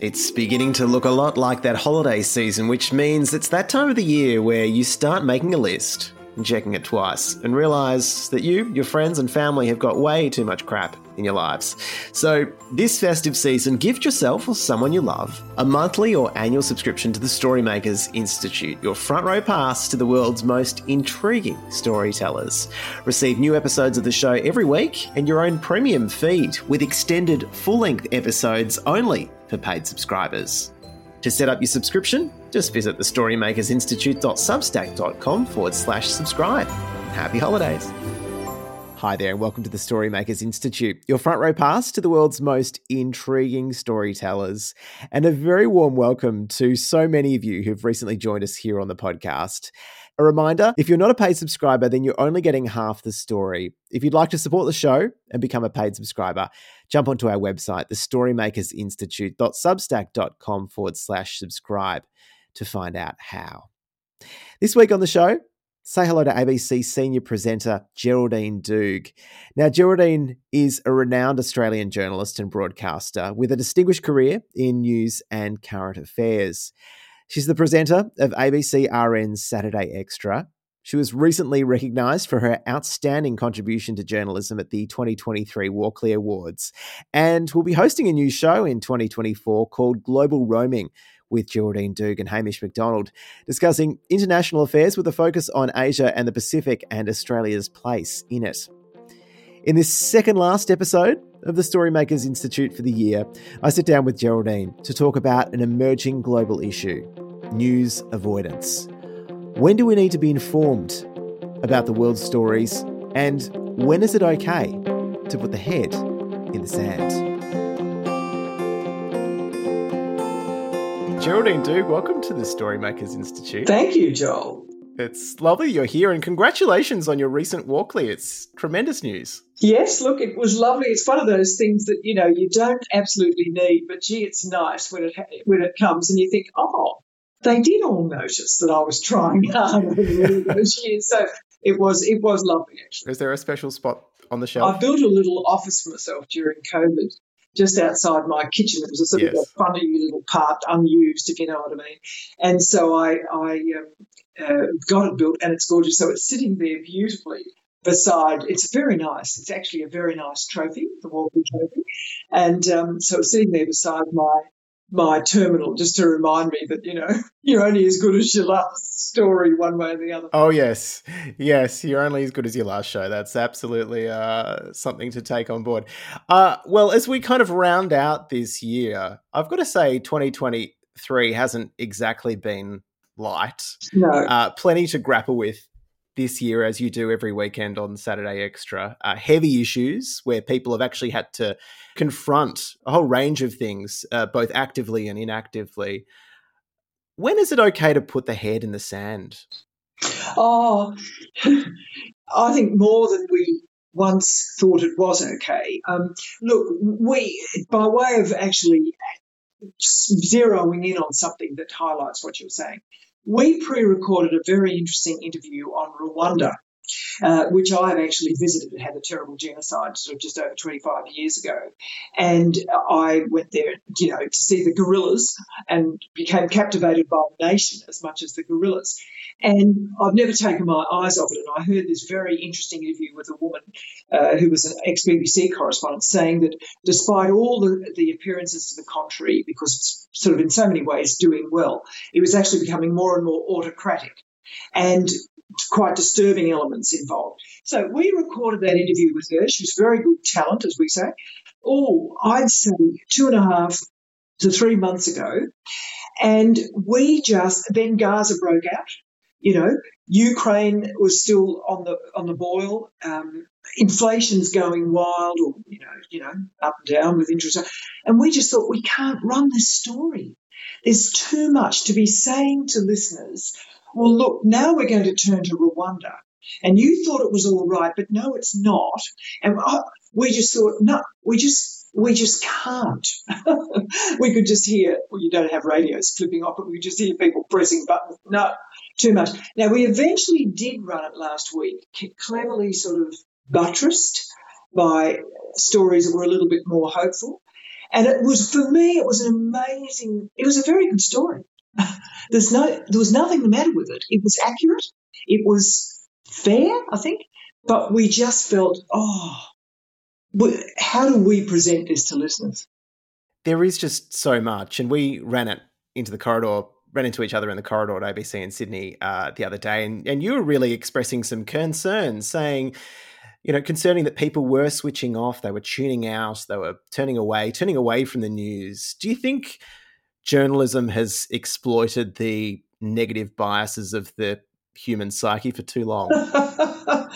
It's beginning to look a lot like that holiday season, which means it's that time of the year where you start making a list and checking it twice and realize that you, your friends, and family have got way too much crap in your lives. So, this festive season, gift yourself or someone you love a monthly or annual subscription to the Storymakers Institute, your front row pass to the world's most intriguing storytellers. Receive new episodes of the show every week and your own premium feed with extended full length episodes only for paid subscribers. To set up your subscription, just visit the thestorymakersinstitute.substack.com forward slash subscribe. Happy holidays. Hi there, and welcome to the Storymakers Institute, your front row pass to the world's most intriguing storytellers. And a very warm welcome to so many of you who've recently joined us here on the podcast. A reminder if you're not a paid subscriber, then you're only getting half the story. If you'd like to support the show and become a paid subscriber, jump onto our website, thestorymakersinstitute.substack.com forward slash subscribe to find out how. This week on the show, say hello to ABC senior presenter Geraldine Doogue. Now, Geraldine is a renowned Australian journalist and broadcaster with a distinguished career in news and current affairs. She's the presenter of ABC RN's Saturday Extra. She was recently recognised for her outstanding contribution to journalism at the 2023 Walkley Awards and will be hosting a new show in 2024 called Global Roaming with Geraldine Doogue and Hamish Macdonald, discussing international affairs with a focus on Asia and the Pacific and Australia's place in it. In this second last episode of the Storymakers Institute for the year, I sit down with Geraldine to talk about an emerging global issue news avoidance. When do we need to be informed about the world's stories, and when is it okay to put the head in the sand? Geraldine Doogue, welcome to the Storymakers Institute. Thank you, Joel. It's lovely you're here, and congratulations on your recent Walkley. It's tremendous news. Yes, look, it was lovely. It's one of those things that you know you don't absolutely need, but gee, it's nice when it when it comes, and you think, oh, they did all notice that I was trying hard over those years. So it was it was lovely actually. Is there a special spot on the shelf? I built a little office for myself during COVID. Just outside my kitchen, it was a sort yes. of a funny little part, unused, if you know what I mean. And so I, I um, uh, got it built, and it's gorgeous. So it's sitting there beautifully beside. It's very nice. It's actually a very nice trophy, the Walkley Trophy, and um, so it's sitting there beside my my terminal just to remind me that you know you're only as good as your last story one way or the other. Oh yes. Yes you're only as good as your last show. That's absolutely uh, something to take on board. Uh, well as we kind of round out this year i've got to say 2023 hasn't exactly been light. No. Uh, plenty to grapple with this year, as you do every weekend on Saturday Extra, uh, heavy issues where people have actually had to confront a whole range of things, uh, both actively and inactively. When is it okay to put the head in the sand? Oh, I think more than we once thought it was okay. Um, look, we, by way of actually zeroing in on something that highlights what you're saying, we pre recorded a very interesting interview on Rwanda uh, which I've actually visited. It had a terrible genocide sort of just over 25 years ago. And I went there, you know, to see the gorillas and became captivated by the nation as much as the gorillas. And I've never taken my eyes off it. And I heard this very interesting interview with a woman uh, who was an ex BBC correspondent saying that despite all the, the appearances to the contrary, because it's sort of in so many ways doing well, it was actually becoming more and more autocratic. And quite disturbing elements involved. So we recorded that interview with her. She was very good talent, as we say. Oh, I'd say two and a half to three months ago. And we just, then Gaza broke out. You know, Ukraine was still on the on the boil. Um, inflation's going wild, or you know, you know, up and down with interest. And we just thought we can't run this story. There's too much to be saying to listeners well, look, now we're going to turn to Rwanda. And you thought it was all right, but no, it's not. And we just thought, no, we just, we just can't. we could just hear, well, you don't have radios flipping off, but we could just hear people pressing buttons. No, too much. Now, we eventually did run it last week, cleverly sort of buttressed by stories that were a little bit more hopeful. And it was, for me, it was an amazing, it was a very good story. There's no, there was nothing the matter with it. It was accurate. It was fair, I think. But we just felt, oh, how do we present this to listeners? There is just so much. And we ran it into the corridor, ran into each other in the corridor at ABC in Sydney uh, the other day. And, and you were really expressing some concerns, saying, you know, concerning that people were switching off, they were tuning out, they were turning away, turning away from the news. Do you think journalism has exploited the negative biases of the human psyche for too long?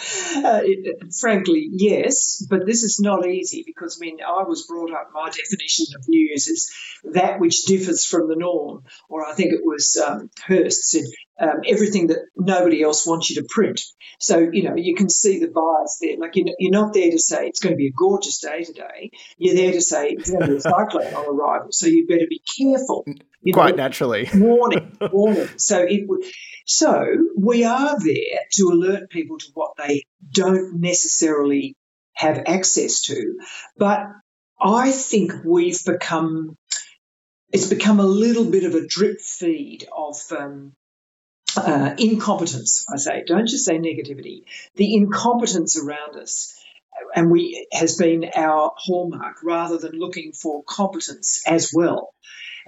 uh, it, frankly, yes, but this is not easy because I mean, I was brought up, my definition of news is that which differs from the norm, or I think it was um, Hearst said, um, everything that nobody else wants you to print. So, you know, you can see the bias there. Like, you're not there to say it's going to be a gorgeous day today. You're there to say it's going to be a cyclone on arrival. So you better be careful. You Quite know, naturally. warning, warning. So it would. So we are there to alert people to what they don't necessarily have access to. But I think we've become, it's become a little bit of a drip feed of um, uh, incompetence, I say. Don't just say negativity. The incompetence around us and we has been our hallmark rather than looking for competence as well.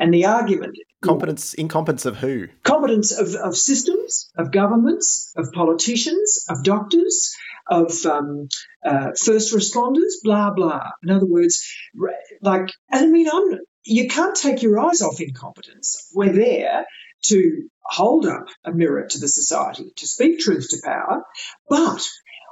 And the argument competence, incompetence of who? Competence of, of systems, of governments, of politicians, of doctors, of um, uh, first responders, blah blah. In other words, like, and I mean, I'm, you can't take your eyes off incompetence. We're there to hold up a mirror to the society, to speak truth to power, but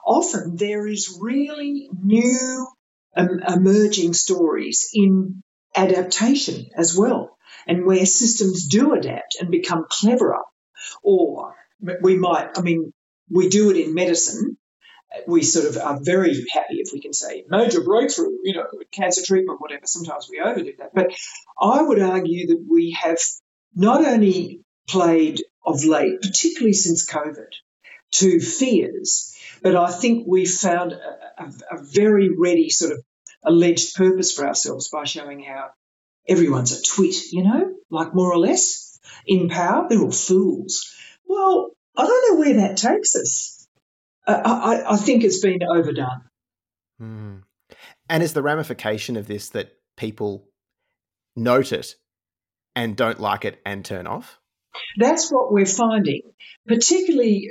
often there is really new um, emerging stories in adaptation as well, and where systems do adapt and become cleverer. Or we might, I mean, we do it in medicine. We sort of are very happy if we can say major breakthrough, you know, cancer treatment, whatever. Sometimes we overdo that. But I would argue that we have not only played of late, particularly since COVID, to fears, but I think we found a, a, a very ready sort of alleged purpose for ourselves by showing how everyone's a twit, you know, like more or less in power. They're all fools. Well, I don't know where that takes us. I, I, I think it's been overdone. Mm. And is the ramification of this that people note it and don't like it and turn off? That's what we're finding. Particularly,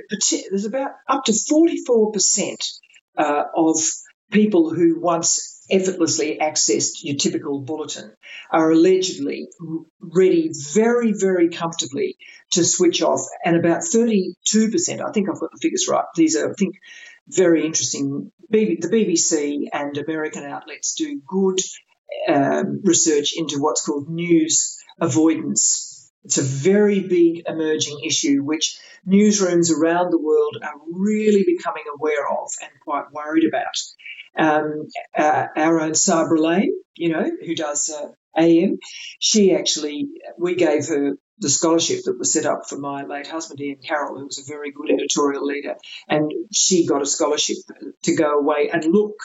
there's about up to 44% uh, of people who once effortlessly accessed your typical bulletin are allegedly ready very, very comfortably to switch off. And about 32%, I think I've got the figures right, these are, I think, very interesting. the BBC and American outlets do good um, research into what's called news avoidance it's a very big emerging issue which newsrooms around the world are really becoming aware of and quite worried about. Um, uh, our own Sabra Lane, you know, who does uh, AM, she actually, we gave her the scholarship that was set up for my late husband Ian Carroll, who was a very good editorial leader, and she got a scholarship to go away and look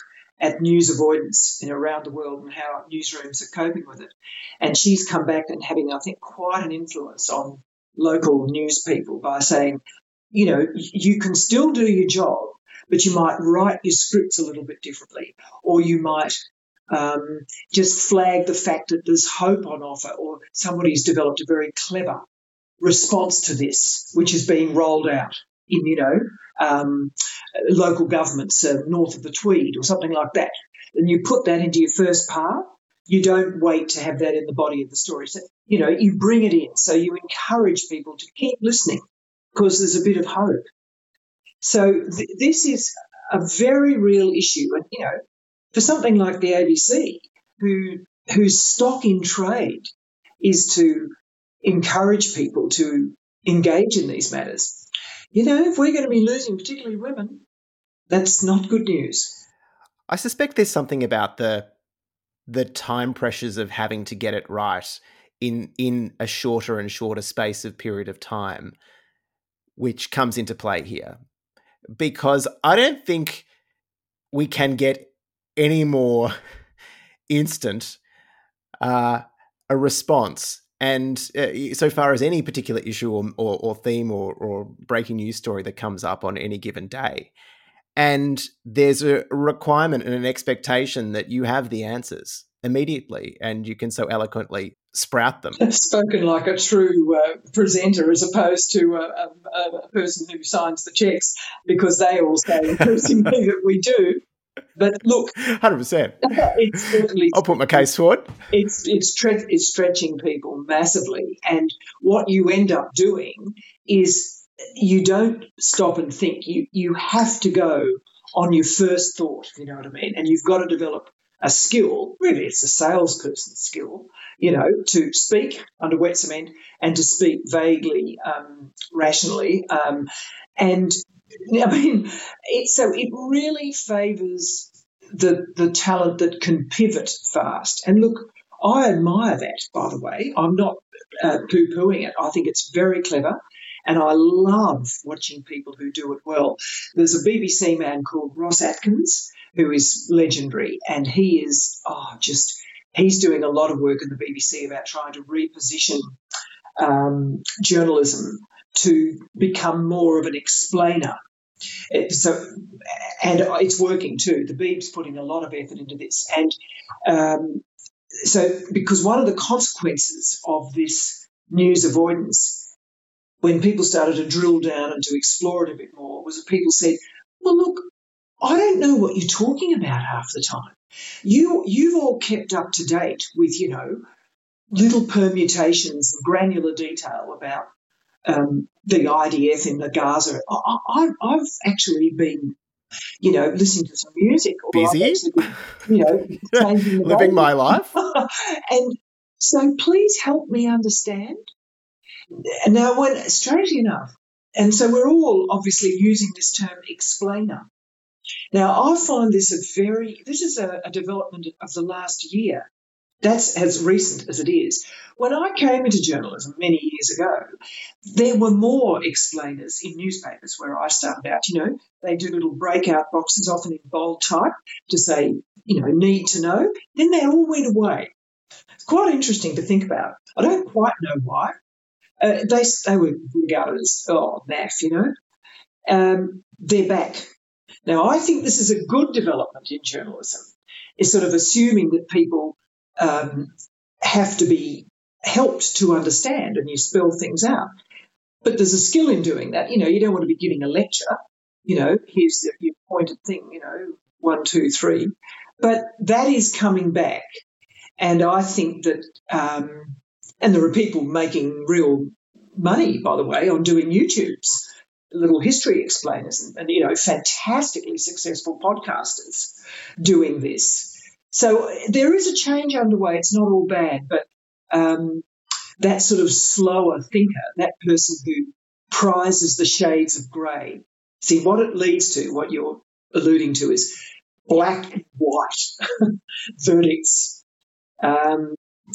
at news avoidance in around the world and how newsrooms are coping with it. And she's come back and having, I think, quite an influence on local news people by saying, you know, you can still do your job, but you might write your scripts a little bit differently, or you might um, just flag the fact that there's hope on offer, or somebody's developed a very clever response to this, which is being rolled out in, you know, um, local governments uh, north of the Tweed or something like that. And you put that into your first part. You don't wait to have that in the body of the story. So, you know, you bring it in. So you encourage people to keep listening because there's a bit of hope. So th- this is a very real issue. And, you know, for something like the ABC, who, whose stock in trade is to encourage people to engage in these matters, you know, if we're going to be losing, particularly women, that's not good news. I suspect there's something about the the time pressures of having to get it right in in a shorter and shorter space of period of time, which comes into play here. Because I don't think we can get any more instant uh, a response. And uh, so far as any particular issue or, or, or theme or, or breaking news story that comes up on any given day, and there's a requirement and an expectation that you have the answers immediately and you can so eloquently sprout them. Spoken like a true uh, presenter as opposed to a, a, a, person who signs the checks because they all say increasingly that we do. But look, hundred percent. It's certainly. I'll put my case forward. It's it's tre- it's stretching people massively, and what you end up doing is you don't stop and think. You you have to go on your first thought. If you know what I mean, and you've got to develop a skill. Really, it's a salesperson's skill. You know, to speak under wet cement and to speak vaguely, um, rationally, um, and I mean, it, so it really favours the the talent that can pivot fast. And look, I admire that. By the way, I'm not uh, poo pooing it. I think it's very clever. And I love watching people who do it well. There's a BBC man called Ros Atkins who is legendary, and he is oh, just he's doing a lot of work in the BBC about trying to reposition um, journalism to become more of an explainer. It, so, and it's working too. The Beeb's putting a lot of effort into this, and um, so because one of the consequences of this news avoidance when people started to drill down and to explore it a bit more was that people said, well, look, I don't know what you're talking about half the time. You, you've all kept up to date with, you know, little permutations and granular detail about um, the IDF in the Gaza. I, have actually been, you know, listening to some music. Busy? Been, you know, living my life. and so please help me understand now, when strangely enough, and so we're all obviously using this term explainer. Now, I find this a very, this is a, a development of the last year. That's as recent as it is. When I came into journalism many years ago, there were more explainers in newspapers where I started out. You know, they do little breakout boxes, often in bold type, to say, you know, need to know. Then they all went away. It's quite interesting to think about. I don't quite know why uh, they they were regarded as oh naff, you know. Um, they're back now. I think this is a good development in journalism. Is sort of assuming that people um, have to be helped to understand, and you spell things out. But there's a skill in doing that. You know, you don't want to be giving a lecture. You know, here's the, your pointed thing. You know, one, two, three. But that is coming back, and I think that um, and there are people making real money, by the way, on doing YouTube's little history explainers and, and you know, fantastically successful podcasters doing this. So there is a change underway. It's not all bad, but um, that sort of slower thinker, that person who prizes the shades of grey. See, what it leads to, what you're alluding to, is black and white verdicts. Um,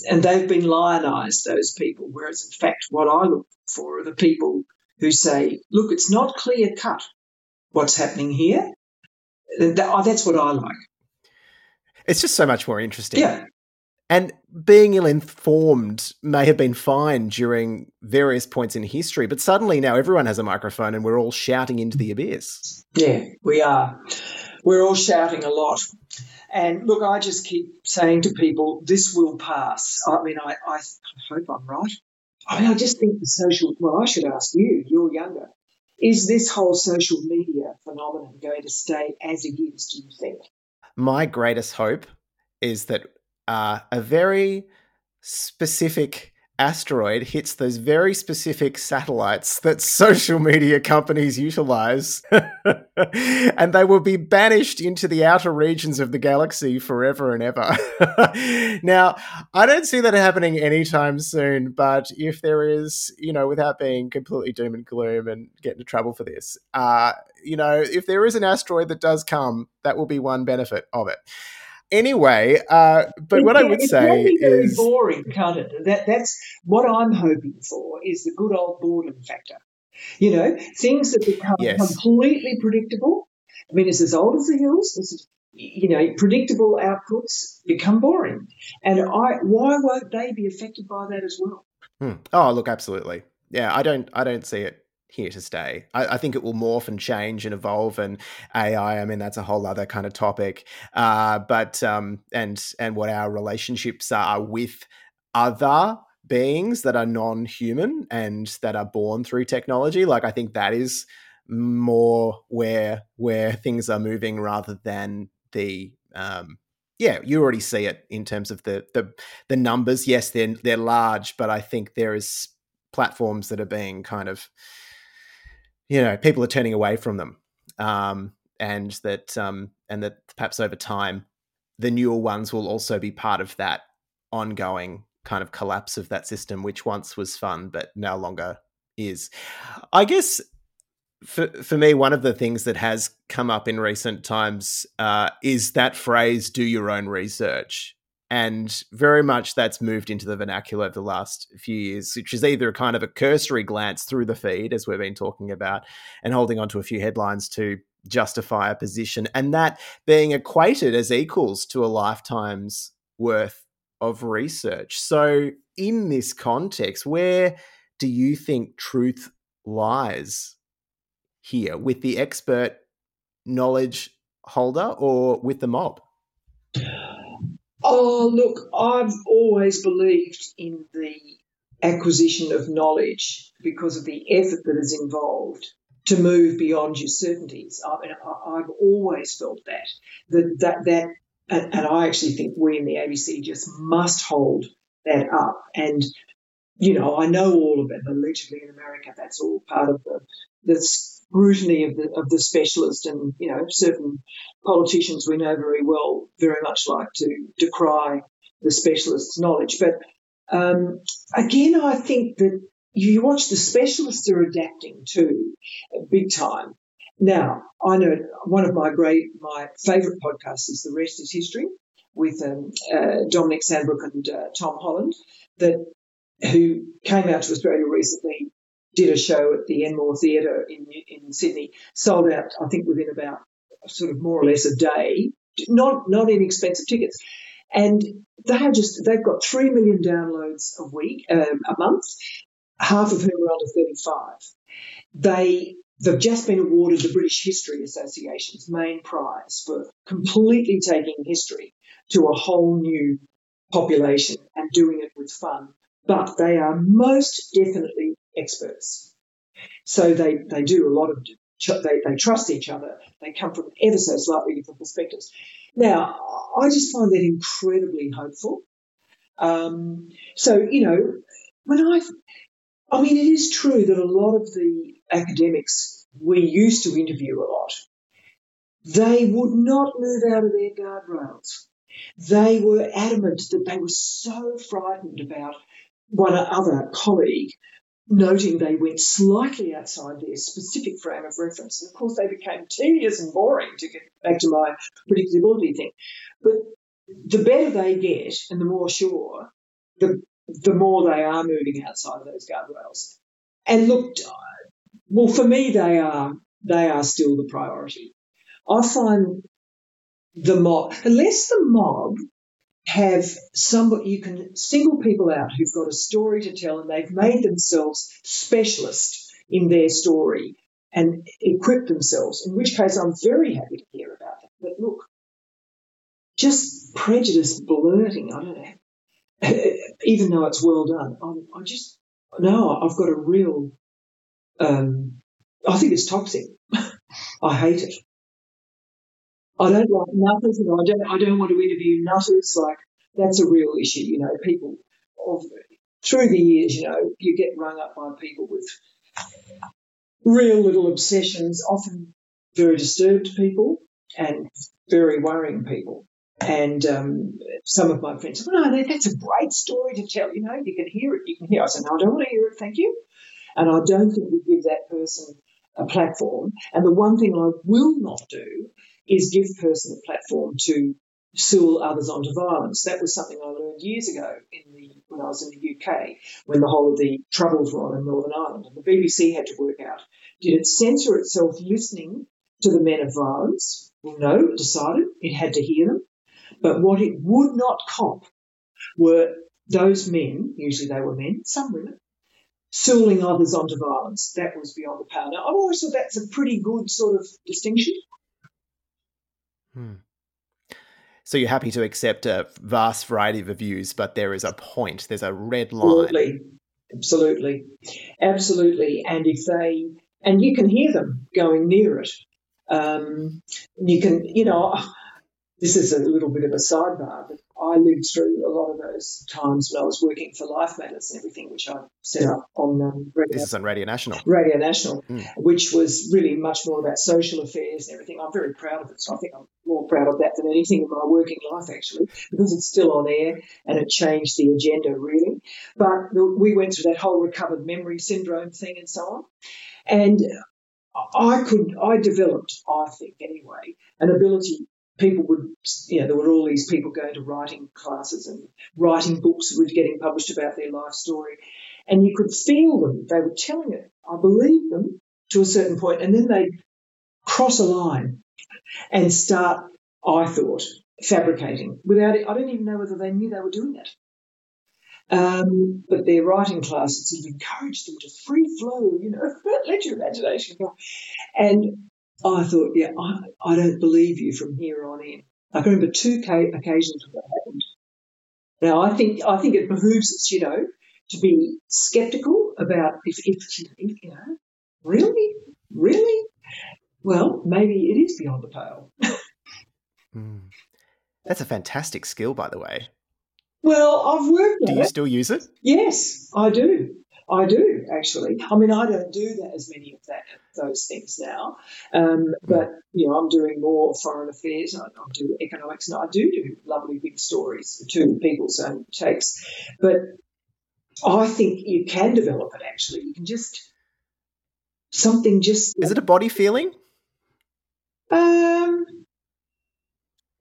and they've been lionized, those people. Whereas, in fact, what I look for are the people who say, look, it's not clear cut what's happening here. Oh, that's what I like. It's just so much more interesting. Yeah. And being ill informed may have been fine during various points in history, but suddenly now everyone has a microphone and we're all shouting into the abyss. Yeah, we are. We're all shouting a lot. And look, I just keep saying to people, this will pass. I mean, I, I hope I'm right. I mean, I just think the social, well, I should ask you, you're younger. Is this whole social media phenomenon going to stay as it is, do you think? My greatest hope is that uh, a very specific asteroid hits those very specific satellites that social media companies utilize, and they will be banished into the outer regions of the galaxy forever and ever. now, I don't see that happening anytime soon, but if there is, you know, without being completely doom and gloom and get into trouble for this, uh, you know, if there is an asteroid that does come, that will be one benefit of it. Anyway, uh, but what I would say is boring, can't it? That that's what I'm hoping for is the good old boredom factor. You know, things that become yes. completely predictable. I mean, it's as old as the hills. This is you know, predictable outputs become boring. And I, why won't they be affected by that as well? Hmm. Oh, look, absolutely. Yeah, I don't, I don't see it here to stay. I, I, think it will morph and change and evolve. And AI, I mean, that's a whole other kind of topic. Uh, but um, and and what our relationships are with other beings that are non-human and that are born through technology. Like I think that is more where where things are moving rather than the um, yeah, you already see it in terms of the the the numbers. Yes, they're they're large, but I think there is platforms that are being kind of you know people are turning away from them, um, and that um, and that perhaps over time the newer ones will also be part of that ongoing kind of collapse of that system, which once was fun but no longer is. I guess for for me, one of the things that has come up in recent times uh, is that phrase "do your own research," and very much that's moved into the vernacular of the last few years, which is either a kind of a cursory glance through the feed, as we've been talking about, and holding on to a few headlines to justify a position, and that being equated as equals to a lifetime's worth of research. So, in this context, where do you think truth lies here with the expert knowledge holder or with the mob? Oh, look, I've always believed in the acquisition of knowledge because of the effort that is involved to move beyond your certainties. I mean, I've always felt that that that, that and, and I actually think we in the ABC just must hold that up. And you know, I know all of it. Allegedly in America, that's all part of the the scrutiny of the of the specialist, and you know, certain politicians we know very well very much like to decry the specialist's knowledge. But um, again, I think that you watch the specialists are adapting too, big time. Now, I know one of my great, my favourite podcasts is The Rest is History with um, uh, Dominic Sandbrook and uh, Tom Holland, that who came out to Australia recently did a show at the Enmore Theatre in, in Sydney, sold out, I think, within about sort of more or less a day, not, not inexpensive tickets. And they are just, they've got 3 million downloads a week, um, a month, half of whom are under 35. They, they've just been awarded the British History Association's main prize for completely taking history to a whole new population and doing it with fun. But they are most definitely experts. So they, they do a lot of, they, they trust each other. They come from ever so slightly different perspectives. Now, I just find that incredibly hopeful. Um, so, you know, when I, I mean, it is true that a lot of the academics we used to interview a lot, they would not move out of their guardrails. They were adamant that they were so frightened about one other colleague noting they went slightly outside their specific frame of reference. And of course, they became tedious and boring to get back to my predictability thing. But the better they get and the more sure, the, the more they are moving outside of those guardrails. And look, well, for me, they are, they are still the priority. I find the mob, unless the mob have somebody you can single people out who've got a story to tell and they've made themselves specialists in their story and equip themselves, in which case I'm very happy to hear about that. But look, just prejudice blurting, I don't know, even though it's well done, I'm, I just, no, I've got a real, um, I think it's toxic. I hate it. I don't like nutters, and I don't I don't want to interview nutters. Like that's a real issue. You know, people of through the years, you know, you get rung up by people with real little obsessions, often very disturbed people and very worrying people. And um, some of my friends well, no, that's a great story to tell. You know, you can hear it. You can hear. It. I said, no, I don't want to hear it. Thank you. And I don't think we give that person a platform. And the one thing I will not do is give person a platform to sue others onto violence. That was something I learned years ago in the, when I was in the UK, when the whole of the troubles were on in Northern Ireland. And the BBC had to work out did it censor itself listening to the men of violence, Well, no, it decided it had to hear them. But what it would not cop were those men, usually they were men, some women, sooling others onto violence. That was beyond the pale. Now, I've always thought that's a pretty good sort of distinction. Hmm. So you're happy to accept a vast variety of views, but there is a point, there's a red line. Absolutely. Absolutely. Absolutely. And if they, and you can hear them going near it. Um, you can, you know, this is a little bit of a sidebar, but I lived through a lot of those times when I was working for Life Matters and everything, which I set up on um, Radio, this is on Radio National. Radio National, mm. which was really much more about social affairs and everything. I'm very proud of it, so I think I'm more proud of that than anything in my working life actually, because it's still on air and it changed the agenda really. But we went through that whole recovered memory syndrome thing and so on, and I could, I developed, I think anyway, an ability people would, you know, there were all these people going to writing classes and writing books that were getting published about their life story. And you could feel them. They were telling it. I believed them to a certain point, and then they'd cross a line and start, I thought, fabricating without it. I don't even know whether they knew they were doing it. Um, but their writing classes of encouraged them to free flow, you know, let your imagination go. And I thought, yeah, I, I don't believe you from here on in. I can remember two occasions where that happened. Now, I think I think it behooves us, you know, to be sceptical about if, if, if you know, really, really. Well, maybe it is beyond the pale. mm. That's a fantastic skill, by the way. Well, I've worked. Do you it. still use it? Yes, I do. I do actually. I mean, I don't do that as many of that those things now, um, but you know, I'm doing more foreign affairs. I, I do economics, and I do do lovely big stories to people's own takes. But I think you can develop it. Actually, you can just something just. Is it a body feeling? Um,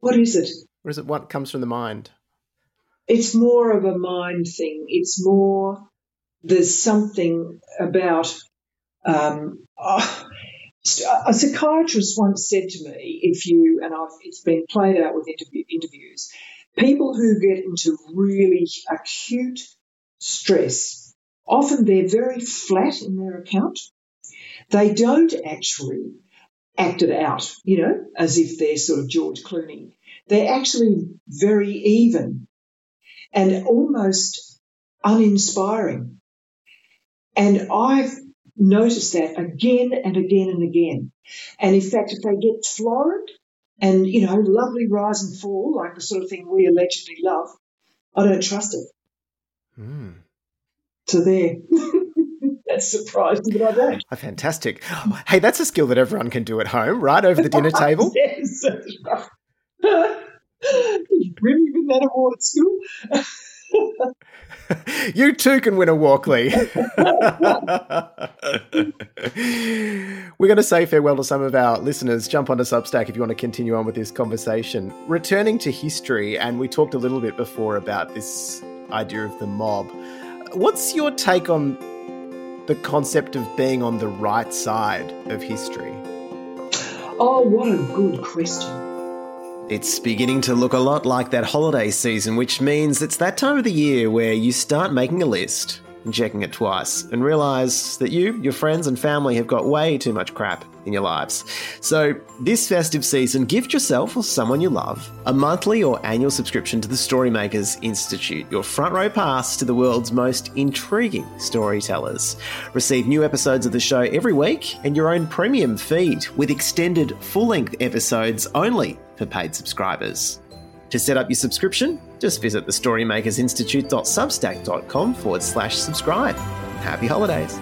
what is it? Or is it what comes from the mind? It's more of a mind thing. It's more there's something about um, oh, a psychiatrist once said to me, if you, and I've, it's been played out with interview, interviews, people who get into really acute stress, often they're very flat in their account. They don't actually act it out, you know, as if they're sort of George Clooney. They're actually very even and almost uninspiring. And I've noticed that again and again and again. And in fact, if they get florid and, you know, lovely rise and fall, like the sort of thing we allegedly love, I don't trust it. Mm. So there. that's surprising, but I don't. Oh, fantastic. Hey, that's a skill that everyone can do at home, right? Over the dinner table. yes, that's right. you really win that award at school? you too can win a Walkley. We're going to say farewell to some of our listeners. Jump onto Substack if you want to continue on with this conversation. Returning to history, and we talked a little bit before about this idea of the mob. What's your take on the concept of being on the right side of history? Oh, what a good question. It's beginning to look a lot like that holiday season, which means it's that time of the year where you start making a list and checking it twice and realize that you, your friends, and family have got way too much crap in your lives. So, this festive season, gift yourself or someone you love a monthly or annual subscription to the Storymakers Institute, your front row pass to the world's most intriguing storytellers. Receive new episodes of the show every week and your own premium feed with extended full length episodes only for paid subscribers. To set up your subscription, just visit the storymakersinstitute.substack.com forward slash subscribe. Happy holidays.